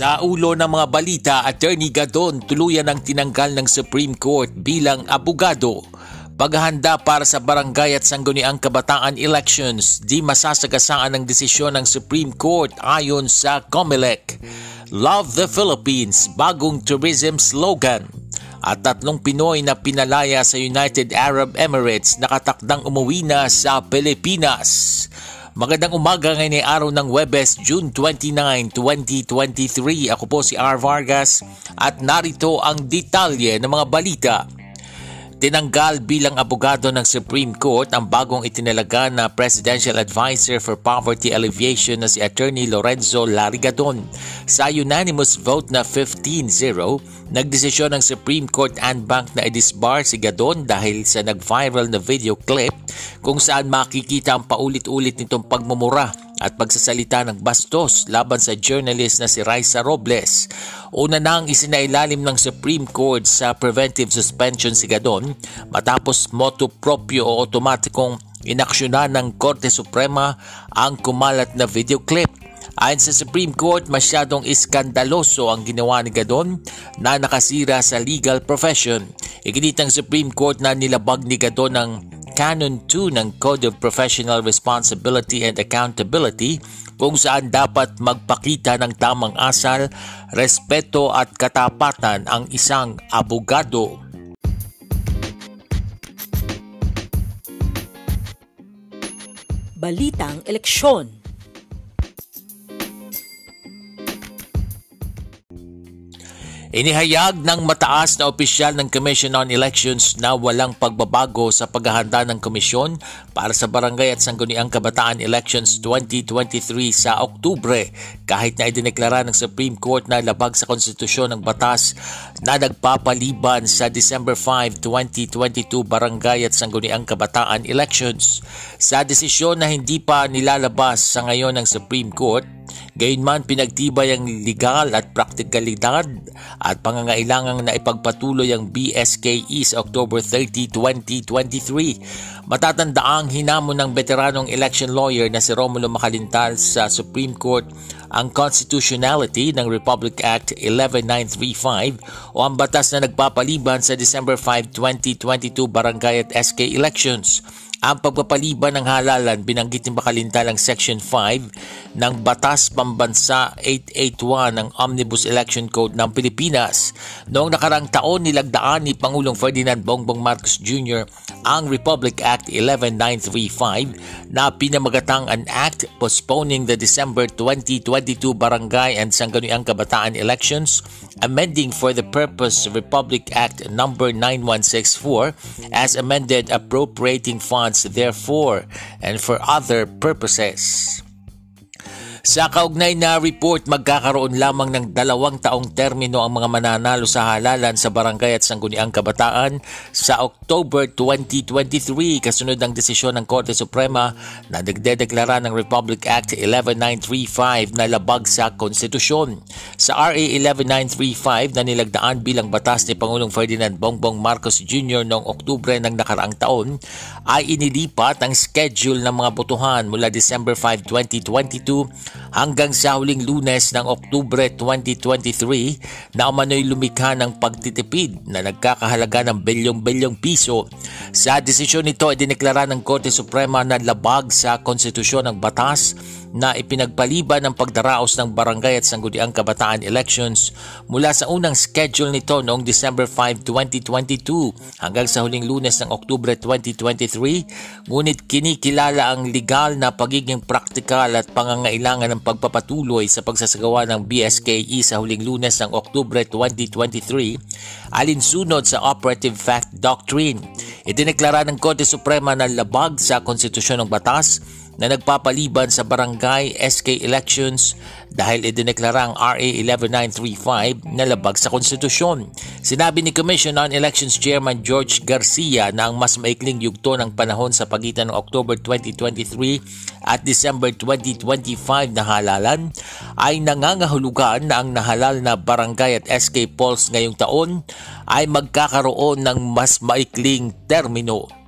Sa ulo ng mga balita, Attorney Gadon tuluyan ang tinanggal ng Supreme Court bilang abogado. Paghahanda para sa barangay at sangguniang kabataan elections, di masasagasaan ang desisyon ng Supreme Court ayon sa COMELEC. Love the Philippines, bagong tourism slogan. At tatlong Pinoy na pinalaya sa United Arab Emirates nakatakdang umuwi na sa Pilipinas. Magandang umaga ngayon ay araw ng Webes, June 29, 2023. Ako po si R. Vargas at narito ang detalye ng mga balita. Tinanggal bilang abogado ng Supreme Court ang bagong itinalaga na Presidential Advisor for Poverty Alleviation na si Attorney Lorenzo Larigadon. Sa unanimous vote na 15-0, nagdesisyon ng Supreme Court and Bank na i-disbar si Gadon dahil sa nag-viral na video clip kung saan makikita ang paulit-ulit nitong pagmumura at pagsasalita ng bastos laban sa journalist na si Raisa Robles. Una nang isinailalim ng Supreme Court sa preventive suspension si Gadon matapos motu proprio o otomatikong inaksyonan ng Korte Suprema ang kumalat na video clip. Ayon sa Supreme Court, masyadong iskandaloso ang ginawa ni Gadon na nakasira sa legal profession. Iginitang Supreme Court na nilabag ni Gadon ang Canon 2 ng Code of Professional Responsibility and Accountability kung saan dapat magpakita ng tamang asal, respeto at katapatan ang isang abogado. Balitang Eleksyon Inihayag ng mataas na opisyal ng Commission on Elections na walang pagbabago sa paghahanda ng komisyon para sa Barangay at Sangguniang Kabataan Elections 2023 sa Oktubre kahit na idineklara ng Supreme Court na labag sa konstitusyon ng batas na nagpapaliban sa December 5, 2022 Barangay at Sangguniang Kabataan Elections. Sa desisyon na hindi pa nilalabas sa ngayon ng Supreme Court, Gayunman pinagtibay ang legal at praktikalidad at pangangailangang na ipagpatuloy ang BSKE sa October 30, 2023. Matatanda hinamon ng veteranong election lawyer na si Romulo Macalintal sa Supreme Court ang constitutionality ng Republic Act 11935 o ang batas na nagpapaliban sa December 5, 2022 barangay at SK elections. Ang pagpapaliban ng halalan binanggit ni Bakalintal ang Section 5 ng Batas Pambansa 881 ng Omnibus Election Code ng Pilipinas. Noong nakarang taon nilagdaan ni Pangulong Ferdinand Bongbong Marcos Jr. ang Republic Act 11935 na pinamagatang an act postponing the December 2022 Barangay and Sangguniang Kabataan elections, amending for the purpose Republic Act number 9164 as amended appropriating funds therefore and for other purposes. Sa kaugnay na report, magkakaroon lamang ng dalawang taong termino ang mga mananalo sa halalan sa barangay at sangguniang kabataan sa October 2023 kasunod ng desisyon ng Korte Suprema na nagdedeklara ng Republic Act 11935 na labag sa konstitusyon. Sa RA 11935 na nilagdaan bilang batas ni Pangulong Ferdinand Bongbong Marcos Jr. noong Oktubre ng nakaraang taon ay inilipat ang schedule ng mga botohan mula December 5, 2022 hanggang sa huling lunes ng Oktubre 2023 na umano'y lumikha ng pagtitipid na nagkakahalaga ng bilyong-bilyong piso. Sa desisyon nito ay dineklara ng Korte Suprema na labag sa konstitusyon ng batas na ipinagpaliban ang pagdaraos ng barangay at sangguniang kabataan elections mula sa unang schedule nito noong December 5, 2022 hanggang sa huling lunes ng Oktubre 2023 ngunit kinikilala ang legal na pagiging praktikal at pangangailangan ng pagpapatuloy sa pagsasagawa ng BSKE sa huling lunes ng Oktubre 2023 alinsunod sa Operative Fact Doctrine. Idineklara ng Korte Suprema na labag sa konstitusyon ng batas na nagpapaliban sa barangay SK elections dahil idineklara ang RA 11935 na labag sa konstitusyon. Sinabi ni Commission on Elections Chairman George Garcia na ang mas maikling yugto ng panahon sa pagitan ng October 2023 at December 2025 na halalan ay nangangahulugan na ang nahalal na barangay at SK polls ngayong taon ay magkakaroon ng mas maikling termino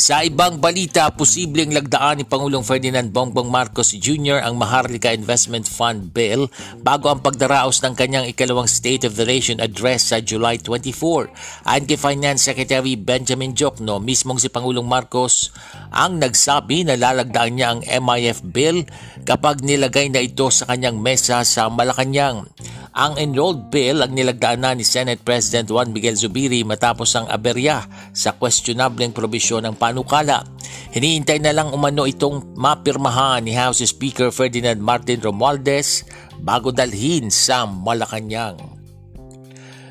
sa ibang balita, posibleng lagdaan ni Pangulong Ferdinand Bongbong Marcos Jr. ang Maharlika Investment Fund Bill bago ang pagdaraos ng kanyang ikalawang State of the Nation address sa July 24. Ayon kay Finance Secretary Benjamin Jokno, mismong si Pangulong Marcos ang nagsabi na lalagdaan niya ang MIF Bill kapag nilagay na ito sa kanyang mesa sa Malacanang. Ang enrolled bill ang nilagdaan na ni Senate President Juan Miguel Zubiri matapos ang aberya sa questionableng probisyon ng panukala. Hinihintay na lang umano itong mapirmahan ni House Speaker Ferdinand Martin Romualdez bago dalhin sa Malacanang.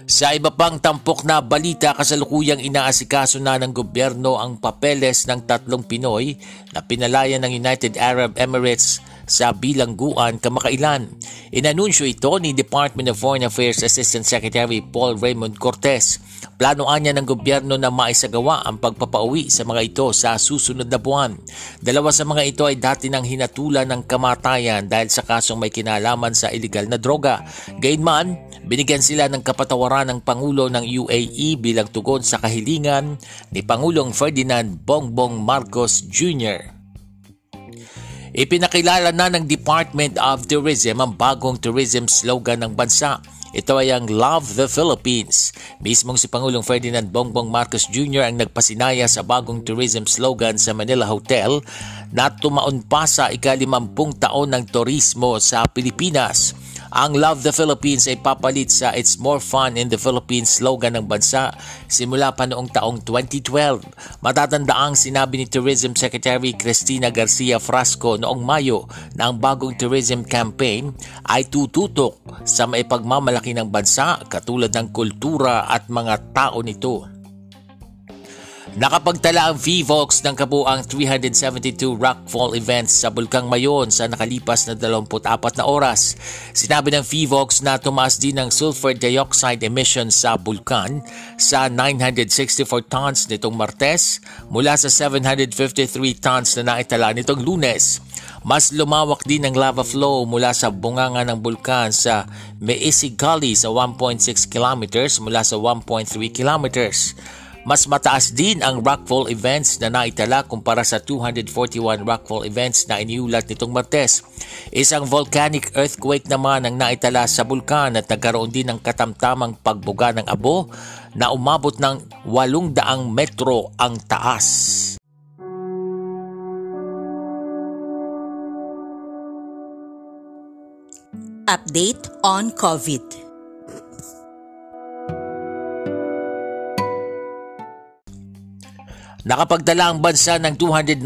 Sa iba pang tampok na balita, kasalukuyang inaasikaso na ng gobyerno ang papeles ng tatlong Pinoy na pinalaya ng United Arab Emirates sa bilangguan kamakailan. Inanunsyo ito ni Department of Foreign Affairs Assistant Secretary Paul Raymond Cortez. Planoan niya ng gobyerno na maisagawa ang pagpapauwi sa mga ito sa susunod na buwan. Dalawa sa mga ito ay dati nang hinatulan ng kamatayan dahil sa kasong may kinalaman sa illegal na droga. Gayunman, binigyan sila ng kapatawaran ng Pangulo ng UAE bilang tugon sa kahilingan ni Pangulong Ferdinand Bongbong Marcos Jr. Ipinakilala na ng Department of Tourism ang bagong tourism slogan ng bansa. Ito ay ang Love the Philippines. Mismong si Pangulong Ferdinand Bongbong Marcos Jr. ang nagpasinaya sa bagong tourism slogan sa Manila Hotel na tumaon pa sa ikalimampung taon ng turismo sa Pilipinas. Ang Love the Philippines ay papalit sa It's More Fun in the Philippines slogan ng bansa simula pa noong taong 2012. Matatanda ang sinabi ni Tourism Secretary Cristina Garcia Frasco noong Mayo na ang bagong tourism campaign ay tututok sa maipagmamalaki ng bansa katulad ng kultura at mga tao nito. Nakapagtala ang VVOX ng kabuang 372 rockfall events sa Bulkang Mayon sa nakalipas na 24 na oras. Sinabi ng VVOX na tumaas din ang sulfur dioxide emissions sa bulkan sa 964 tons nitong Martes mula sa 753 tons na naitala nitong Lunes. Mas lumawak din ang lava flow mula sa bunganga ng bulkan sa Meisi Gully sa 1.6 kilometers mula sa 1.3 kilometers. Mas mataas din ang rockfall events na naitala kumpara sa 241 rockfall events na iniulat nitong Martes. Isang volcanic earthquake naman ang naitala sa bulkan at nagkaroon din ng katamtamang pagbuga ng abo na umabot ng 800 metro ang taas. Update on COVID. Nakapagdala ang bansa ng 297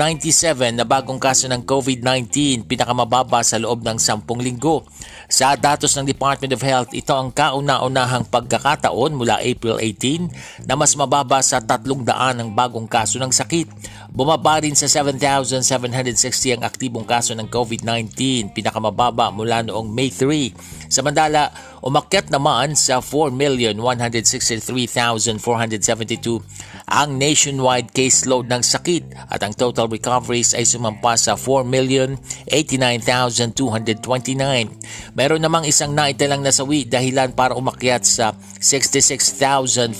na bagong kaso ng COVID-19, pinakamababa sa loob ng 10 linggo. Sa datos ng Department of Health, ito ang kauna-unahang pagkakataon mula April 18 na mas mababa sa 300 ang bagong kaso ng sakit. Bumaba rin sa 7,760 ang aktibong kaso ng COVID-19, pinakamababa mula noong May 3. Samantala, umakyat naman sa 4,163,472 ang nationwide caseload ng sakit at ang total recoveries ay sumampa sa 4,089,229. Meron namang isang naitalang nasawi dahilan para umakyat sa 66,483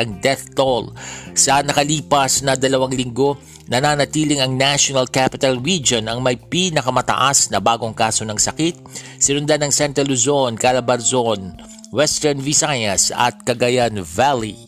ang death toll. Sa nakalipas na dalawang linggo, nananatiling ang National Capital Region ang may pinakamataas na bagong kaso ng sakit, sinundan ng Central Luzon, Calabarzon, Western Visayas at Cagayan Valley.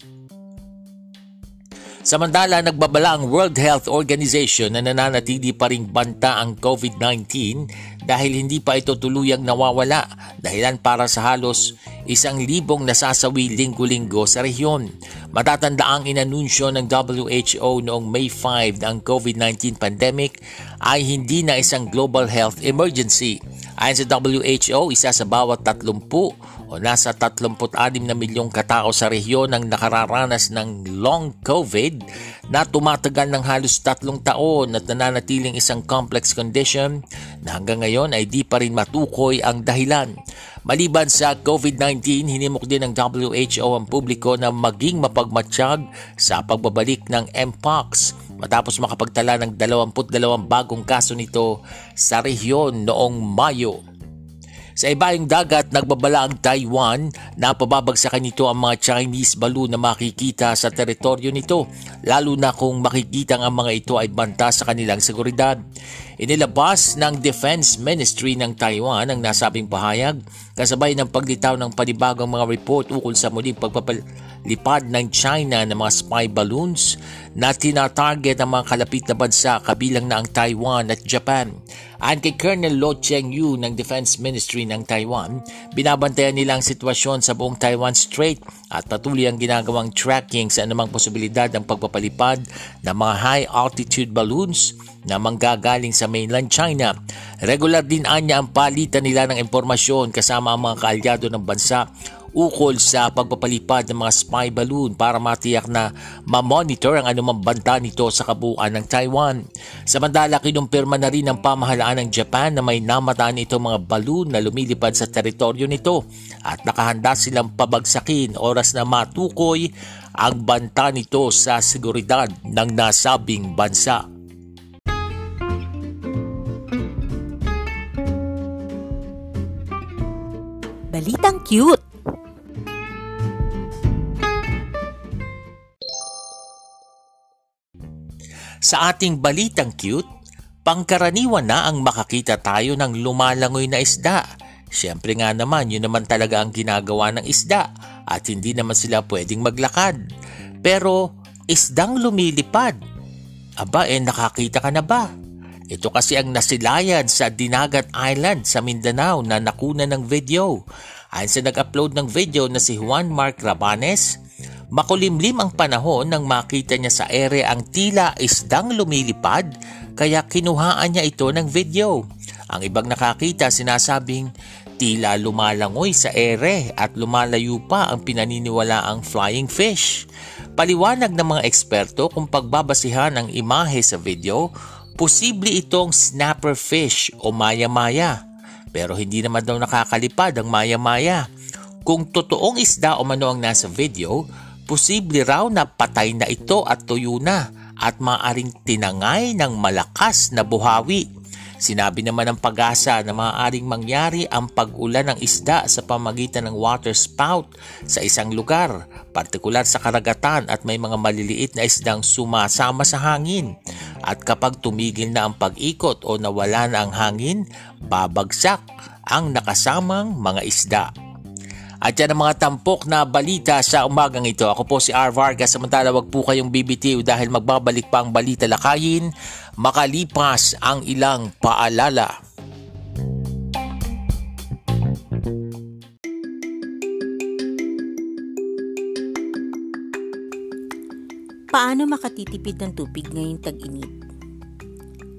Samantala, nagbabala ang World Health Organization na nananatili pa ring banta ang COVID-19 dahil hindi pa ito tuluyang nawawala dahilan para sa halos isang libong nasasawi linggo-linggo sa rehiyon. Matatanda ang inanunsyo ng WHO noong May 5 na ang COVID-19 pandemic ay hindi na isang global health emergency. Ayon sa WHO, isa sa bawat 30 o nasa 36 na milyong katao sa rehiyon ang nakararanas ng long COVID na tumatagal ng halos tatlong taon at nananatiling isang complex condition na hanggang ngayon ay di pa rin matukoy ang dahilan. Maliban sa COVID-19, hinimok din ng WHO ang publiko na maging mapagmatsyag sa pagbabalik ng Mpox matapos makapagtala ng 22 bagong kaso nito sa rehiyon noong Mayo. Sa ibayong dagat, nagbabala ang Taiwan na pababagsakan nito ang mga Chinese balloon na makikita sa teritoryo nito, lalo na kung makikita ang mga ito ay banta sa kanilang seguridad. Inilabas ng Defense Ministry ng Taiwan ang nasabing pahayag kasabay ng paglitaw ng panibagong mga report ukol sa muling pagpapalipad ng China ng mga spy balloons na tinatarget ang mga kalapit na bansa kabilang na ang Taiwan at Japan. Ayon kay Colonel Lo Cheng-yu ng Defense Ministry ng Taiwan, binabantayan nila ang sitwasyon sa buong Taiwan Strait at patuloy ang ginagawang tracking sa anumang posibilidad ng pagpapalipad ng mga high-altitude balloons na manggagaling sa mainland China. Regular din anya ang palitan nila ng impormasyon kasama ang mga kaalyado ng bansa ukol sa pagpapalipad ng mga spy balloon para matiyak na ma-monitor ang anumang banta nito sa kabuuan ng Taiwan. Samantala, kinumpirma na rin ng pamahalaan ng Japan na may namataan itong mga balloon na lumilipad sa teritoryo nito at nakahanda silang pabagsakin oras na matukoy ang banta nito sa seguridad ng nasabing bansa. Balitang cute! Sa ating balitang cute, pangkaraniwan na ang makakita tayo ng lumalangoy na isda. Siyempre nga naman, yun naman talaga ang ginagawa ng isda at hindi naman sila pwedeng maglakad. Pero isdang lumilipad. Aba, eh nakakita ka na ba? Ito kasi ang nasilayan sa Dinagat Island sa Mindanao na nakuna ng video. Ayon sa nag-upload ng video na si Juan Mark Rabanes, Makulimlim ang panahon nang makita niya sa ere ang tila isdang lumilipad kaya kinuhaan niya ito ng video. Ang ibang nakakita sinasabing tila lumalangoy sa ere at lumalayo pa ang pinaniniwala ang flying fish. Paliwanag ng mga eksperto kung pagbabasihan ang imahe sa video, posible itong snapper fish o maya-maya. Pero hindi naman daw nakakalipad ang maya-maya. Kung totoong isda o mano ang nasa video, Posible raw na patay na ito at tuyo na at maaring tinangay ng malakas na buhawi. Sinabi naman ng pag-asa na maaaring mangyari ang pag-ulan ng isda sa pamagitan ng water spout sa isang lugar, partikular sa karagatan at may mga maliliit na isdang sumasama sa hangin. At kapag tumigil na ang pag-ikot o nawala na ang hangin, babagsak ang nakasamang mga isda. At yan ang mga tampok na balita sa umagang ito. Ako po si R. Vargas. Samantala wag po kayong BBTO dahil magbabalik pa ang balita lakayin makalipas ang ilang paalala. Paano makatitipid ng tubig ngayong tag-init?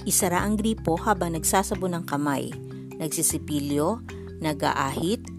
Isara ang gripo habang nagsasabon ng kamay, nagsisipilyo, nag-aahit,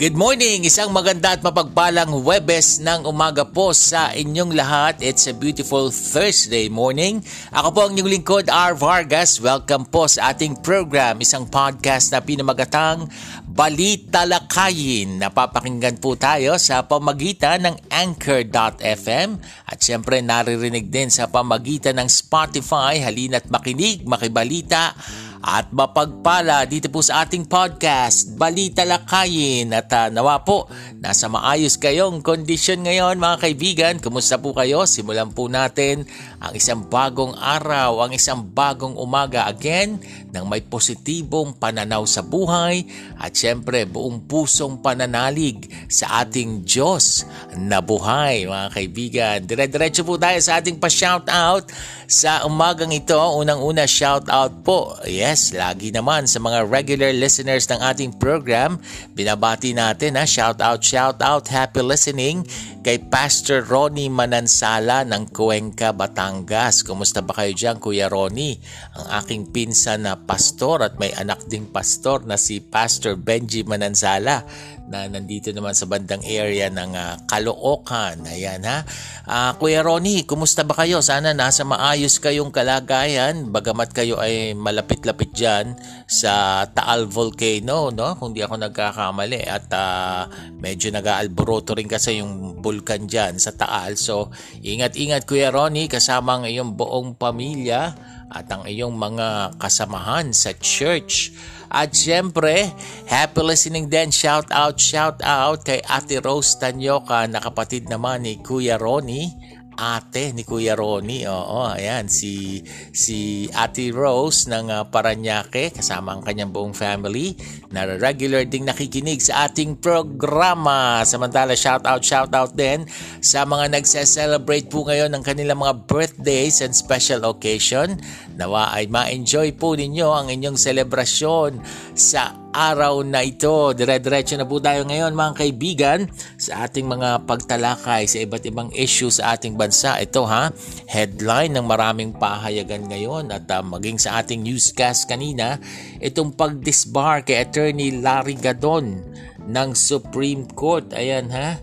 Good morning! Isang maganda at mapagpalang Webes ng umaga po sa inyong lahat. It's a beautiful Thursday morning. Ako po ang inyong lingkod, R. Vargas. Welcome po sa ating program, isang podcast na pinamagatang Balita Lakayin. Napapakinggan po tayo sa pamagitan ng Anchor.fm at siyempre naririnig din sa pamagitan ng Spotify. Halina't makinig, makibalita at mapagpala dito po sa ating podcast, Balita Lakayin at uh, nawa po nasa maayos kayong kondisyon ngayon mga kaibigan. Kumusta po kayo? Simulan po natin ang isang bagong araw, ang isang bagong umaga again ng may positibong pananaw sa buhay at syempre buong pusong pananalig sa ating Diyos na buhay mga kaibigan. Dire-diretso po tayo sa ating pa-shoutout sa umagang ito. Unang-una shoutout po, yes, lagi naman sa mga regular listeners ng ating program. Binabati natin ha, shoutout, shoutout, happy listening kay Pastor Ronnie Manansala ng Cuenca, Batangas. Kumusta ba kayo dyan, Kuya Ronnie? Ang aking pinsan na pastor at may anak ding pastor na si Pastor Benji Manansala na nandito naman sa bandang area ng uh, Caloocan. Ayan ha. Uh, Kuya Ronnie, kumusta ba kayo? Sana nasa maayos kayong kalagayan bagamat kayo ay malapit-lapit dyan sa Taal Volcano, no? Kung di ako nagkakamali. At uh, medyo nag-aalboroto rin kasi yung bulkan dyan sa Taal. So, ingat-ingat Kuya Ronnie kasama ang iyong buong pamilya at ang iyong mga kasamahan sa church. At syempre, happy listening din. Shout out, shout out kay Ate Rose Tanyoka na kapatid naman ni Kuya Ronnie ate ni Kuya Ronnie. Oo, ayan si si Ate Rose ng uh, Paranaque kasama ang kanyang buong family na regular ding nakikinig sa ating programa. Samantala shout out shout out din sa mga nagse-celebrate po ngayon ng kanilang mga birthdays and special occasion. Nawa ay ma-enjoy po ninyo ang inyong selebrasyon sa araw na ito. Dire-diretso na po tayo ngayon mga kaibigan sa ating mga pagtalakay sa iba't ibang issue sa ating bansa. Ito ha, headline ng maraming pahayagan ngayon at uh, maging sa ating newscast kanina, itong pag-disbar kay Attorney Larry Gadon ng Supreme Court. Ayan ha,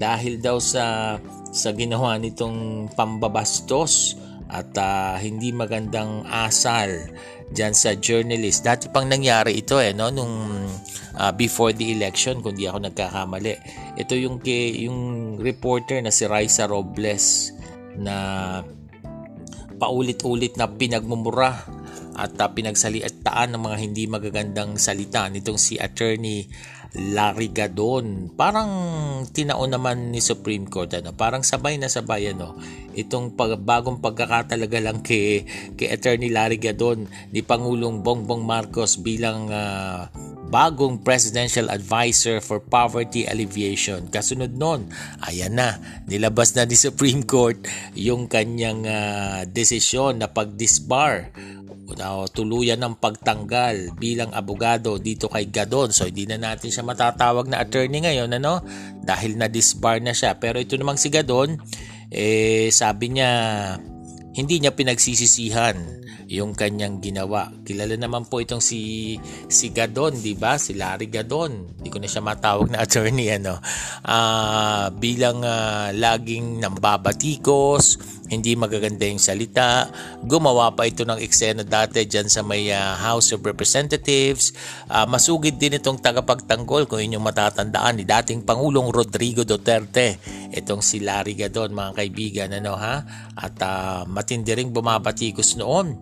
dahil daw sa sa ginawa nitong pambabastos at uh, hindi magandang asal dyan sa journalist. Dati pang nangyari ito eh, no? Nung uh, before the election, kung di ako nagkakamali. Ito yung, yung reporter na si Raisa Robles na paulit-ulit na pinagmumura at uh, pinagsalitaan ng mga hindi magagandang salita nitong si attorney Larry Gadon. Parang tinaon naman ni Supreme Court ano, parang sabay na sabay ano itong pag, bagong pagkakatalaga lang kay kay Attorney Larry Gadon ni Pangulong Bongbong Marcos bilang uh, bagong presidential advisor for poverty alleviation. Kasunod nun, ayan na, nilabas na ni Supreme Court yung kanyang uh, desisyon na pag-disbar o tuluyan ng pagtanggal bilang abogado dito kay Gadon. So hindi na natin siya matatawag na attorney ngayon ano dahil na disbar na siya. Pero ito namang si Gadon eh sabi niya hindi niya pinagsisisihan yung kanyang ginawa. Kilala naman po itong si si Gadon, 'di ba? Si Larry Gadon. Hindi ko na siya matawag na attorney ano. Uh, bilang uh, laging nambabatikos, hindi magaganda yung salita. Gumawa pa ito ng eksena dati dyan sa may uh, House of Representatives. Uh, masugid din itong tagapagtanggol kung inyong matatandaan ni dating Pangulong Rodrigo Duterte. Itong si Larry Gadon mga kaibigan ano ha. At uh, matindi ring bumabatikos noon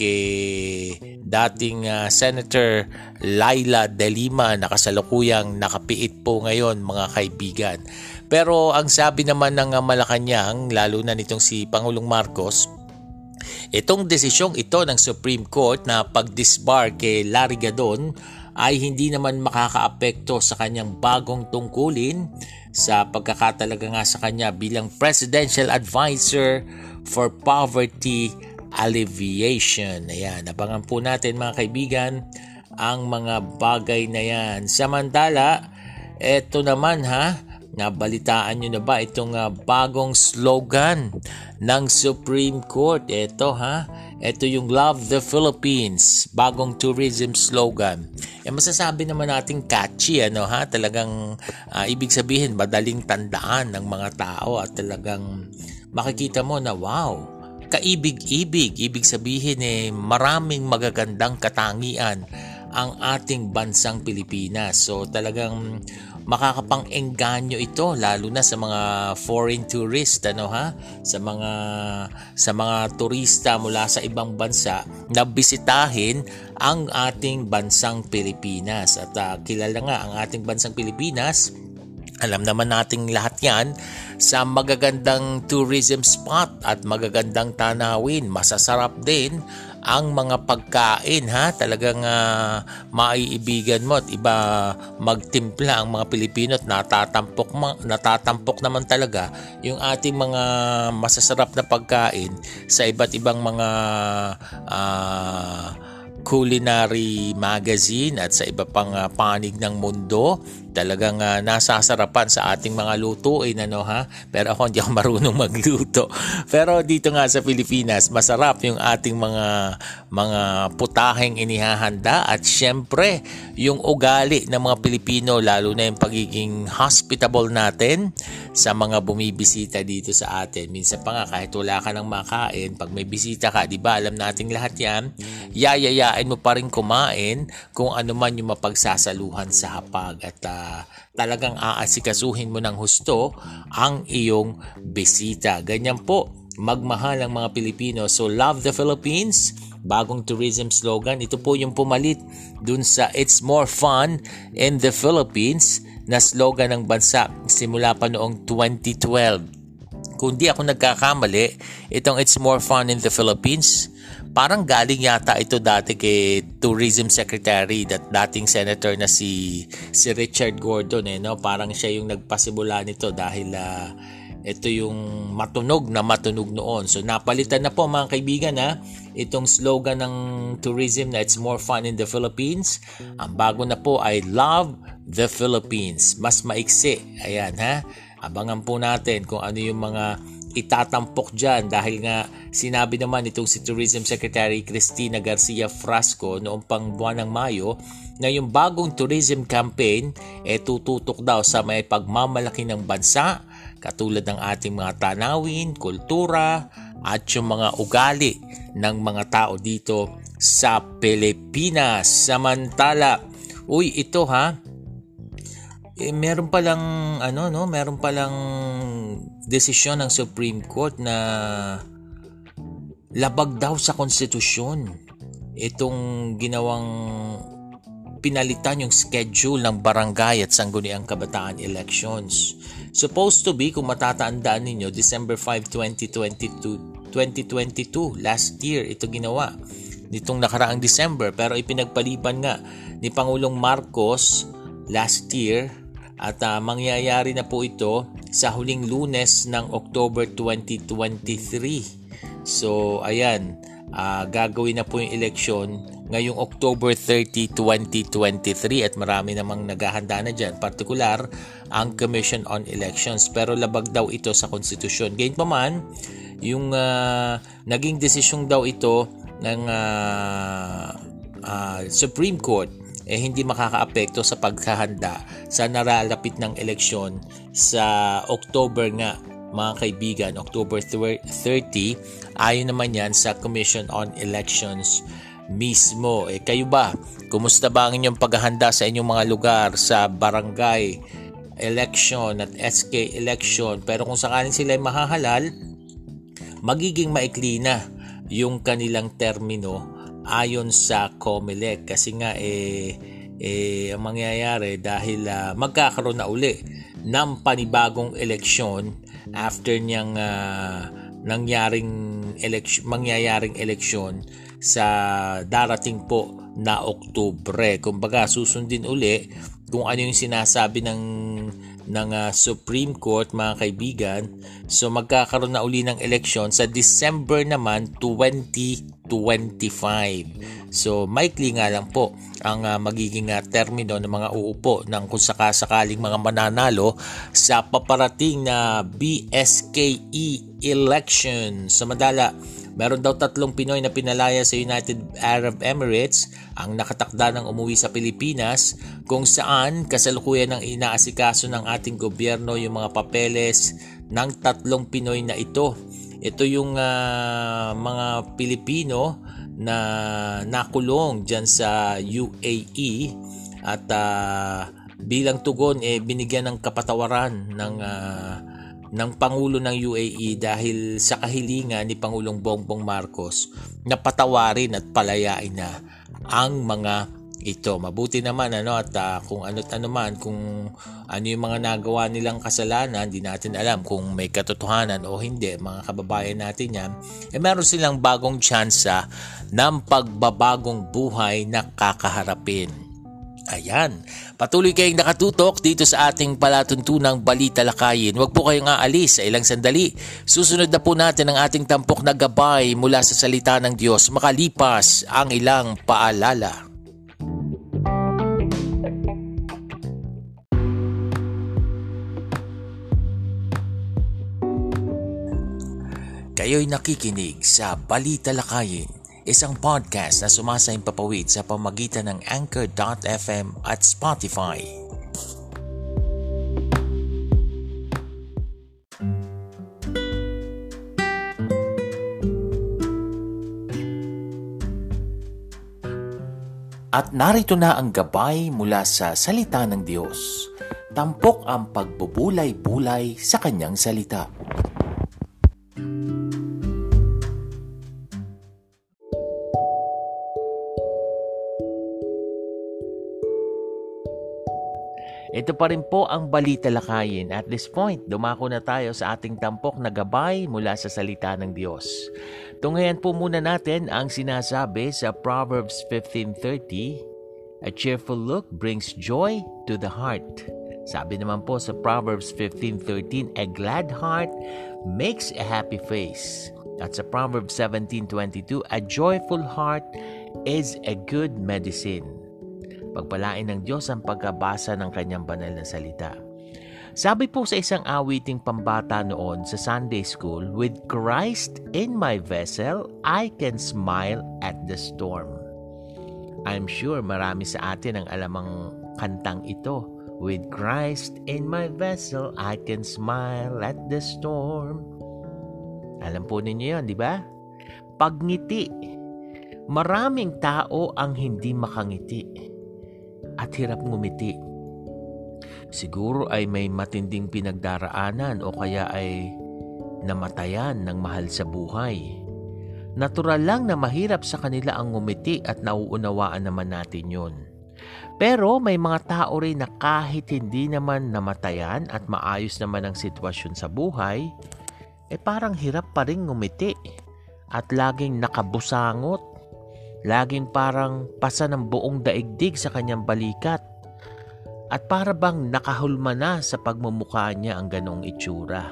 kay dating uh, Senator Laila De Lima na kasalukuyang nakapiit po ngayon mga kaibigan. Pero ang sabi naman ng uh, Malacanang, lalo na nitong si Pangulong Marcos, itong desisyong ito ng Supreme Court na pag-disbar kay Larry Gadon ay hindi naman makakaapekto sa kanyang bagong tungkulin sa pagkakatalaga nga sa kanya bilang Presidential Advisor for Poverty alleviation. Ayan, abangan po natin mga kaibigan ang mga bagay na yan. Samantala, eto naman ha, nabalitaan nyo na ba itong uh, bagong slogan ng Supreme Court? Ito ha, ito yung Love the Philippines, bagong tourism slogan. Eh masasabi naman natin catchy ano ha, talagang uh, ibig sabihin madaling tandaan ng mga tao at talagang makikita mo na wow, kaibig-ibig. Ibig sabihin eh, maraming magagandang katangian ang ating bansang Pilipinas. So talagang makakapang-engganyo ito lalo na sa mga foreign tourist ano ha? Sa mga sa mga turista mula sa ibang bansa na bisitahin ang ating bansang Pilipinas. At uh, kilala nga ang ating bansang Pilipinas. Alam naman nating lahat yan sa magagandang tourism spot at magagandang tanawin. Masasarap din ang mga pagkain ha? Talagang uh, maiibigan mo at iba magtimpla ang mga Pilipino at natatampok, ma- natatampok naman talaga yung ating mga masasarap na pagkain sa iba't ibang mga uh, culinary magazine at sa iba pang uh, panig ng mundo talagang uh, nasasarapan sa ating mga lutuin ano ha? Pero ako hindi ako marunong magluto. Pero dito nga sa Pilipinas masarap yung ating mga mga putaheng inihahanda at syempre yung ugali ng mga Pilipino lalo na yung pagiging hospitable natin sa mga bumibisita dito sa atin. Minsan pa nga kahit wala ka nang makain pag may bisita ka di ba alam nating lahat yan yayayain mo pa rin kumain kung ano man yung mapagsasaluhan sa hapag. At uh, talagang aasikasuhin mo ng husto ang iyong bisita. Ganyan po, magmahal ang mga Pilipino. So love the Philippines, bagong tourism slogan. Ito po yung pumalit dun sa It's More Fun in the Philippines na slogan ng bansa simula pa noong 2012. Kung di ako nagkakamali, itong It's More Fun in the Philippines Parang galing yata ito dati kay Tourism Secretary that dating senator na si si Richard Gordon eh no parang siya yung nagpasimula nito dahil uh, ito yung matunog na matunog noon. So napalitan na po mga kaibigan ha itong slogan ng tourism na it's more fun in the Philippines. Ang bago na po ay love the Philippines. Mas maiksi. Ayan ha. Abangan po natin kung ano yung mga itatampok dyan dahil nga sinabi naman itong si Tourism Secretary Cristina Garcia Frasco noong pang buwan ng Mayo na yung bagong tourism campaign eh, tututok daw sa may pagmamalaki ng bansa katulad ng ating mga tanawin, kultura at yung mga ugali ng mga tao dito sa Pilipinas. Samantala, uy ito ha, eh, meron pa lang ano no, meron pa lang desisyon ng Supreme Court na labag daw sa konstitusyon itong ginawang pinalitan yung schedule ng barangay at sangguniang kabataan elections. Supposed to be, kung matatandaan ninyo, December 5, 2022, 2022, last year, ito ginawa nitong nakaraang December pero ipinagpaliban nga ni Pangulong Marcos last year at uh, mangyayari na po ito sa huling lunes ng October 2023. So ayan, uh, gagawin na po yung eleksyon ngayong October 30, 2023 at marami namang naghahanda na dyan. Partikular ang Commission on Elections pero labag daw ito sa konstitusyon. Gayun pa man, yung uh, naging desisyon daw ito ng uh, uh, Supreme Court eh hindi makakaapekto sa paghahanda sa naralapit ng eleksyon sa October nga mga kaibigan, October 30, ayon naman yan sa Commission on Elections mismo. Eh, kayo ba? Kumusta ba ang inyong paghahanda sa inyong mga lugar sa barangay election at SK election? Pero kung sakaling sila ay mahahalal, magiging maikli na yung kanilang termino ayon sa COMELEC kasi nga eh, eh ang mangyayari dahil uh, magkakaroon na uli ng panibagong eleksyon after niyang uh, nangyaring eleksyon mangyayaring eleksyon sa darating po na Oktubre. Kumbaga susundin uli kung ano yung sinasabi ng ng uh, Supreme Court mga kaibigan. So magkakaroon na uli ng eleksyon sa December naman 2025. So maikli nga lang po ang uh, magiging uh, termino ng mga uupo ng kung sakasakaling mga mananalo sa paparating na BSKE election. Sa madala, Meron daw tatlong Pinoy na pinalaya sa United Arab Emirates ang nakatakda ng umuwi sa Pilipinas kung saan kasalukuyan ng inaasikaso ng ating gobyerno yung mga papeles ng tatlong Pinoy na ito. Ito yung uh, mga Pilipino na nakulong dyan sa UAE at uh, bilang tugon eh binigyan ng kapatawaran ng uh, ng Pangulo ng UAE dahil sa kahilingan ni Pangulong Bongbong Marcos na patawarin at palayain na ang mga ito. Mabuti naman ano at uh, kung ano't ano man kung ano yung mga nagawa nilang kasalanan, hindi natin alam kung may katotohanan o hindi, mga kababayan natin yan, eh meron silang bagong tsansa ng pagbabagong buhay na kakaharapin. Ayan, patuloy kayong nakatutok dito sa ating palatuntunang balita lakayin. Huwag po kayong aalis sa ilang sandali. Susunod na po natin ang ating tampok na gabay mula sa salita ng Diyos makalipas ang ilang paalala. Kayo'y nakikinig sa Balita Lakayin isang podcast na sumasayang papawid sa pamagitan ng Anchor.fm at Spotify. At narito na ang gabay mula sa salita ng Diyos. Tampok ang pagbubulay-bulay sa kanyang salita. Ito pa rin po ang balita lakayin. At this point, dumako na tayo sa ating tampok na gabay mula sa salita ng Diyos. Tunghayan po muna natin ang sinasabi sa Proverbs 15.30, A cheerful look brings joy to the heart. Sabi naman po sa Proverbs 15.13, A glad heart makes a happy face. At sa Proverbs 17.22, A joyful heart is a good medicine. Pagpalain ng Diyos ang pagkabasa ng kanyang banal na salita. Sabi po sa isang awiting pambata noon sa Sunday School, With Christ in my vessel, I can smile at the storm. I'm sure marami sa atin ang alamang kantang ito. With Christ in my vessel, I can smile at the storm. Alam po ninyo yan, di ba? Pagngiti. Maraming tao ang hindi makangiti at hirap ngumiti. Siguro ay may matinding pinagdaraanan o kaya ay namatayan ng mahal sa buhay. Natural lang na mahirap sa kanila ang ngumiti at nauunawaan naman natin yun. Pero may mga tao rin na kahit hindi naman namatayan at maayos naman ang sitwasyon sa buhay, eh parang hirap pa rin ngumiti at laging nakabusangot Laging parang pasa ng buong daigdig sa kanyang balikat. At para bang nakahulma na sa pagmumukha niya ang ganong itsura.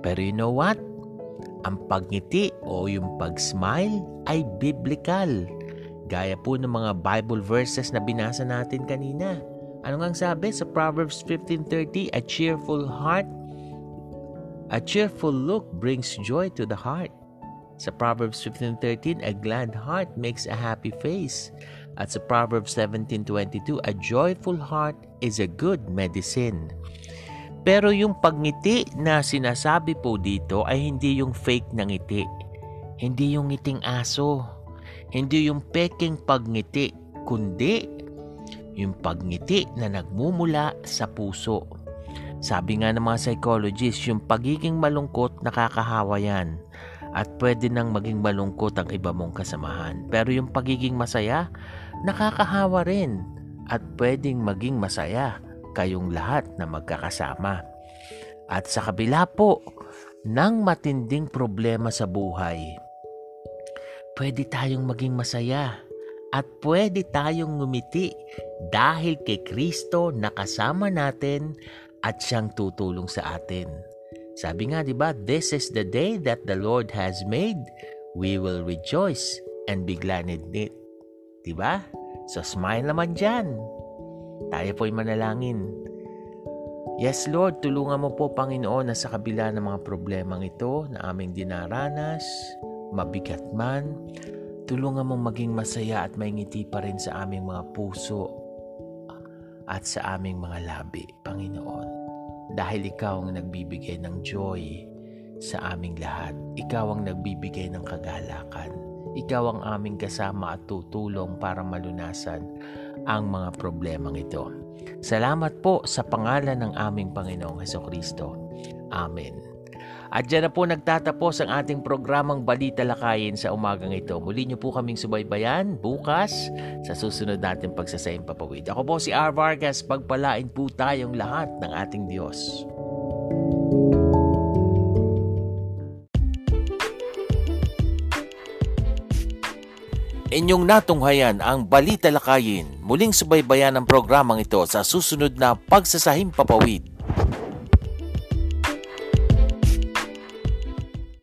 Pero you know what? Ang pagngiti o yung pag-smile ay biblical. Gaya po ng mga Bible verses na binasa natin kanina. Ano nga sabi sa Proverbs 15.30? A cheerful heart, a cheerful look brings joy to the heart. Sa Proverbs 15.13, a glad heart makes a happy face. At sa Proverbs 17.22, a joyful heart is a good medicine. Pero yung pagngiti na sinasabi po dito ay hindi yung fake na ngiti. Hindi yung ngiting aso. Hindi yung peking pagngiti, kundi yung pagngiti na nagmumula sa puso. Sabi nga ng mga psychologists, yung pagiging malungkot nakakahawa yan at pwede nang maging malungkot ang iba mong kasamahan. Pero yung pagiging masaya, nakakahawa rin at pwedeng maging masaya kayong lahat na magkakasama. At sa kabila po ng matinding problema sa buhay, pwede tayong maging masaya at pwede tayong ngumiti dahil kay Kristo na kasama natin at siyang tutulong sa atin. Sabi nga, di ba, this is the day that the Lord has made. We will rejoice and be glad in it. Di ba? So smile naman dyan. Tayo po'y manalangin. Yes, Lord, tulungan mo po, Panginoon, na sa kabila ng mga problemang ito na aming dinaranas, mabigat man, tulungan mong maging masaya at may ngiti pa rin sa aming mga puso at sa aming mga labi, Panginoon dahil ikaw ang nagbibigay ng joy sa aming lahat. Ikaw ang nagbibigay ng kagalakan. Ikaw ang aming kasama at tutulong para malunasan ang mga problemang ito. Salamat po sa pangalan ng aming Panginoong Heso Kristo. Amen. At dyan na po nagtatapos ang ating programang Balita Lakayin sa umagang ito. Muli niyo po kaming subaybayan bukas sa susunod natin pagsasayang papawid. Ako po si R. Vargas, pagpalain po tayong lahat ng ating Diyos. Inyong natunghayan ang Balita Lakayin. Muling subaybayan ang programang ito sa susunod na pagsasahim papawid.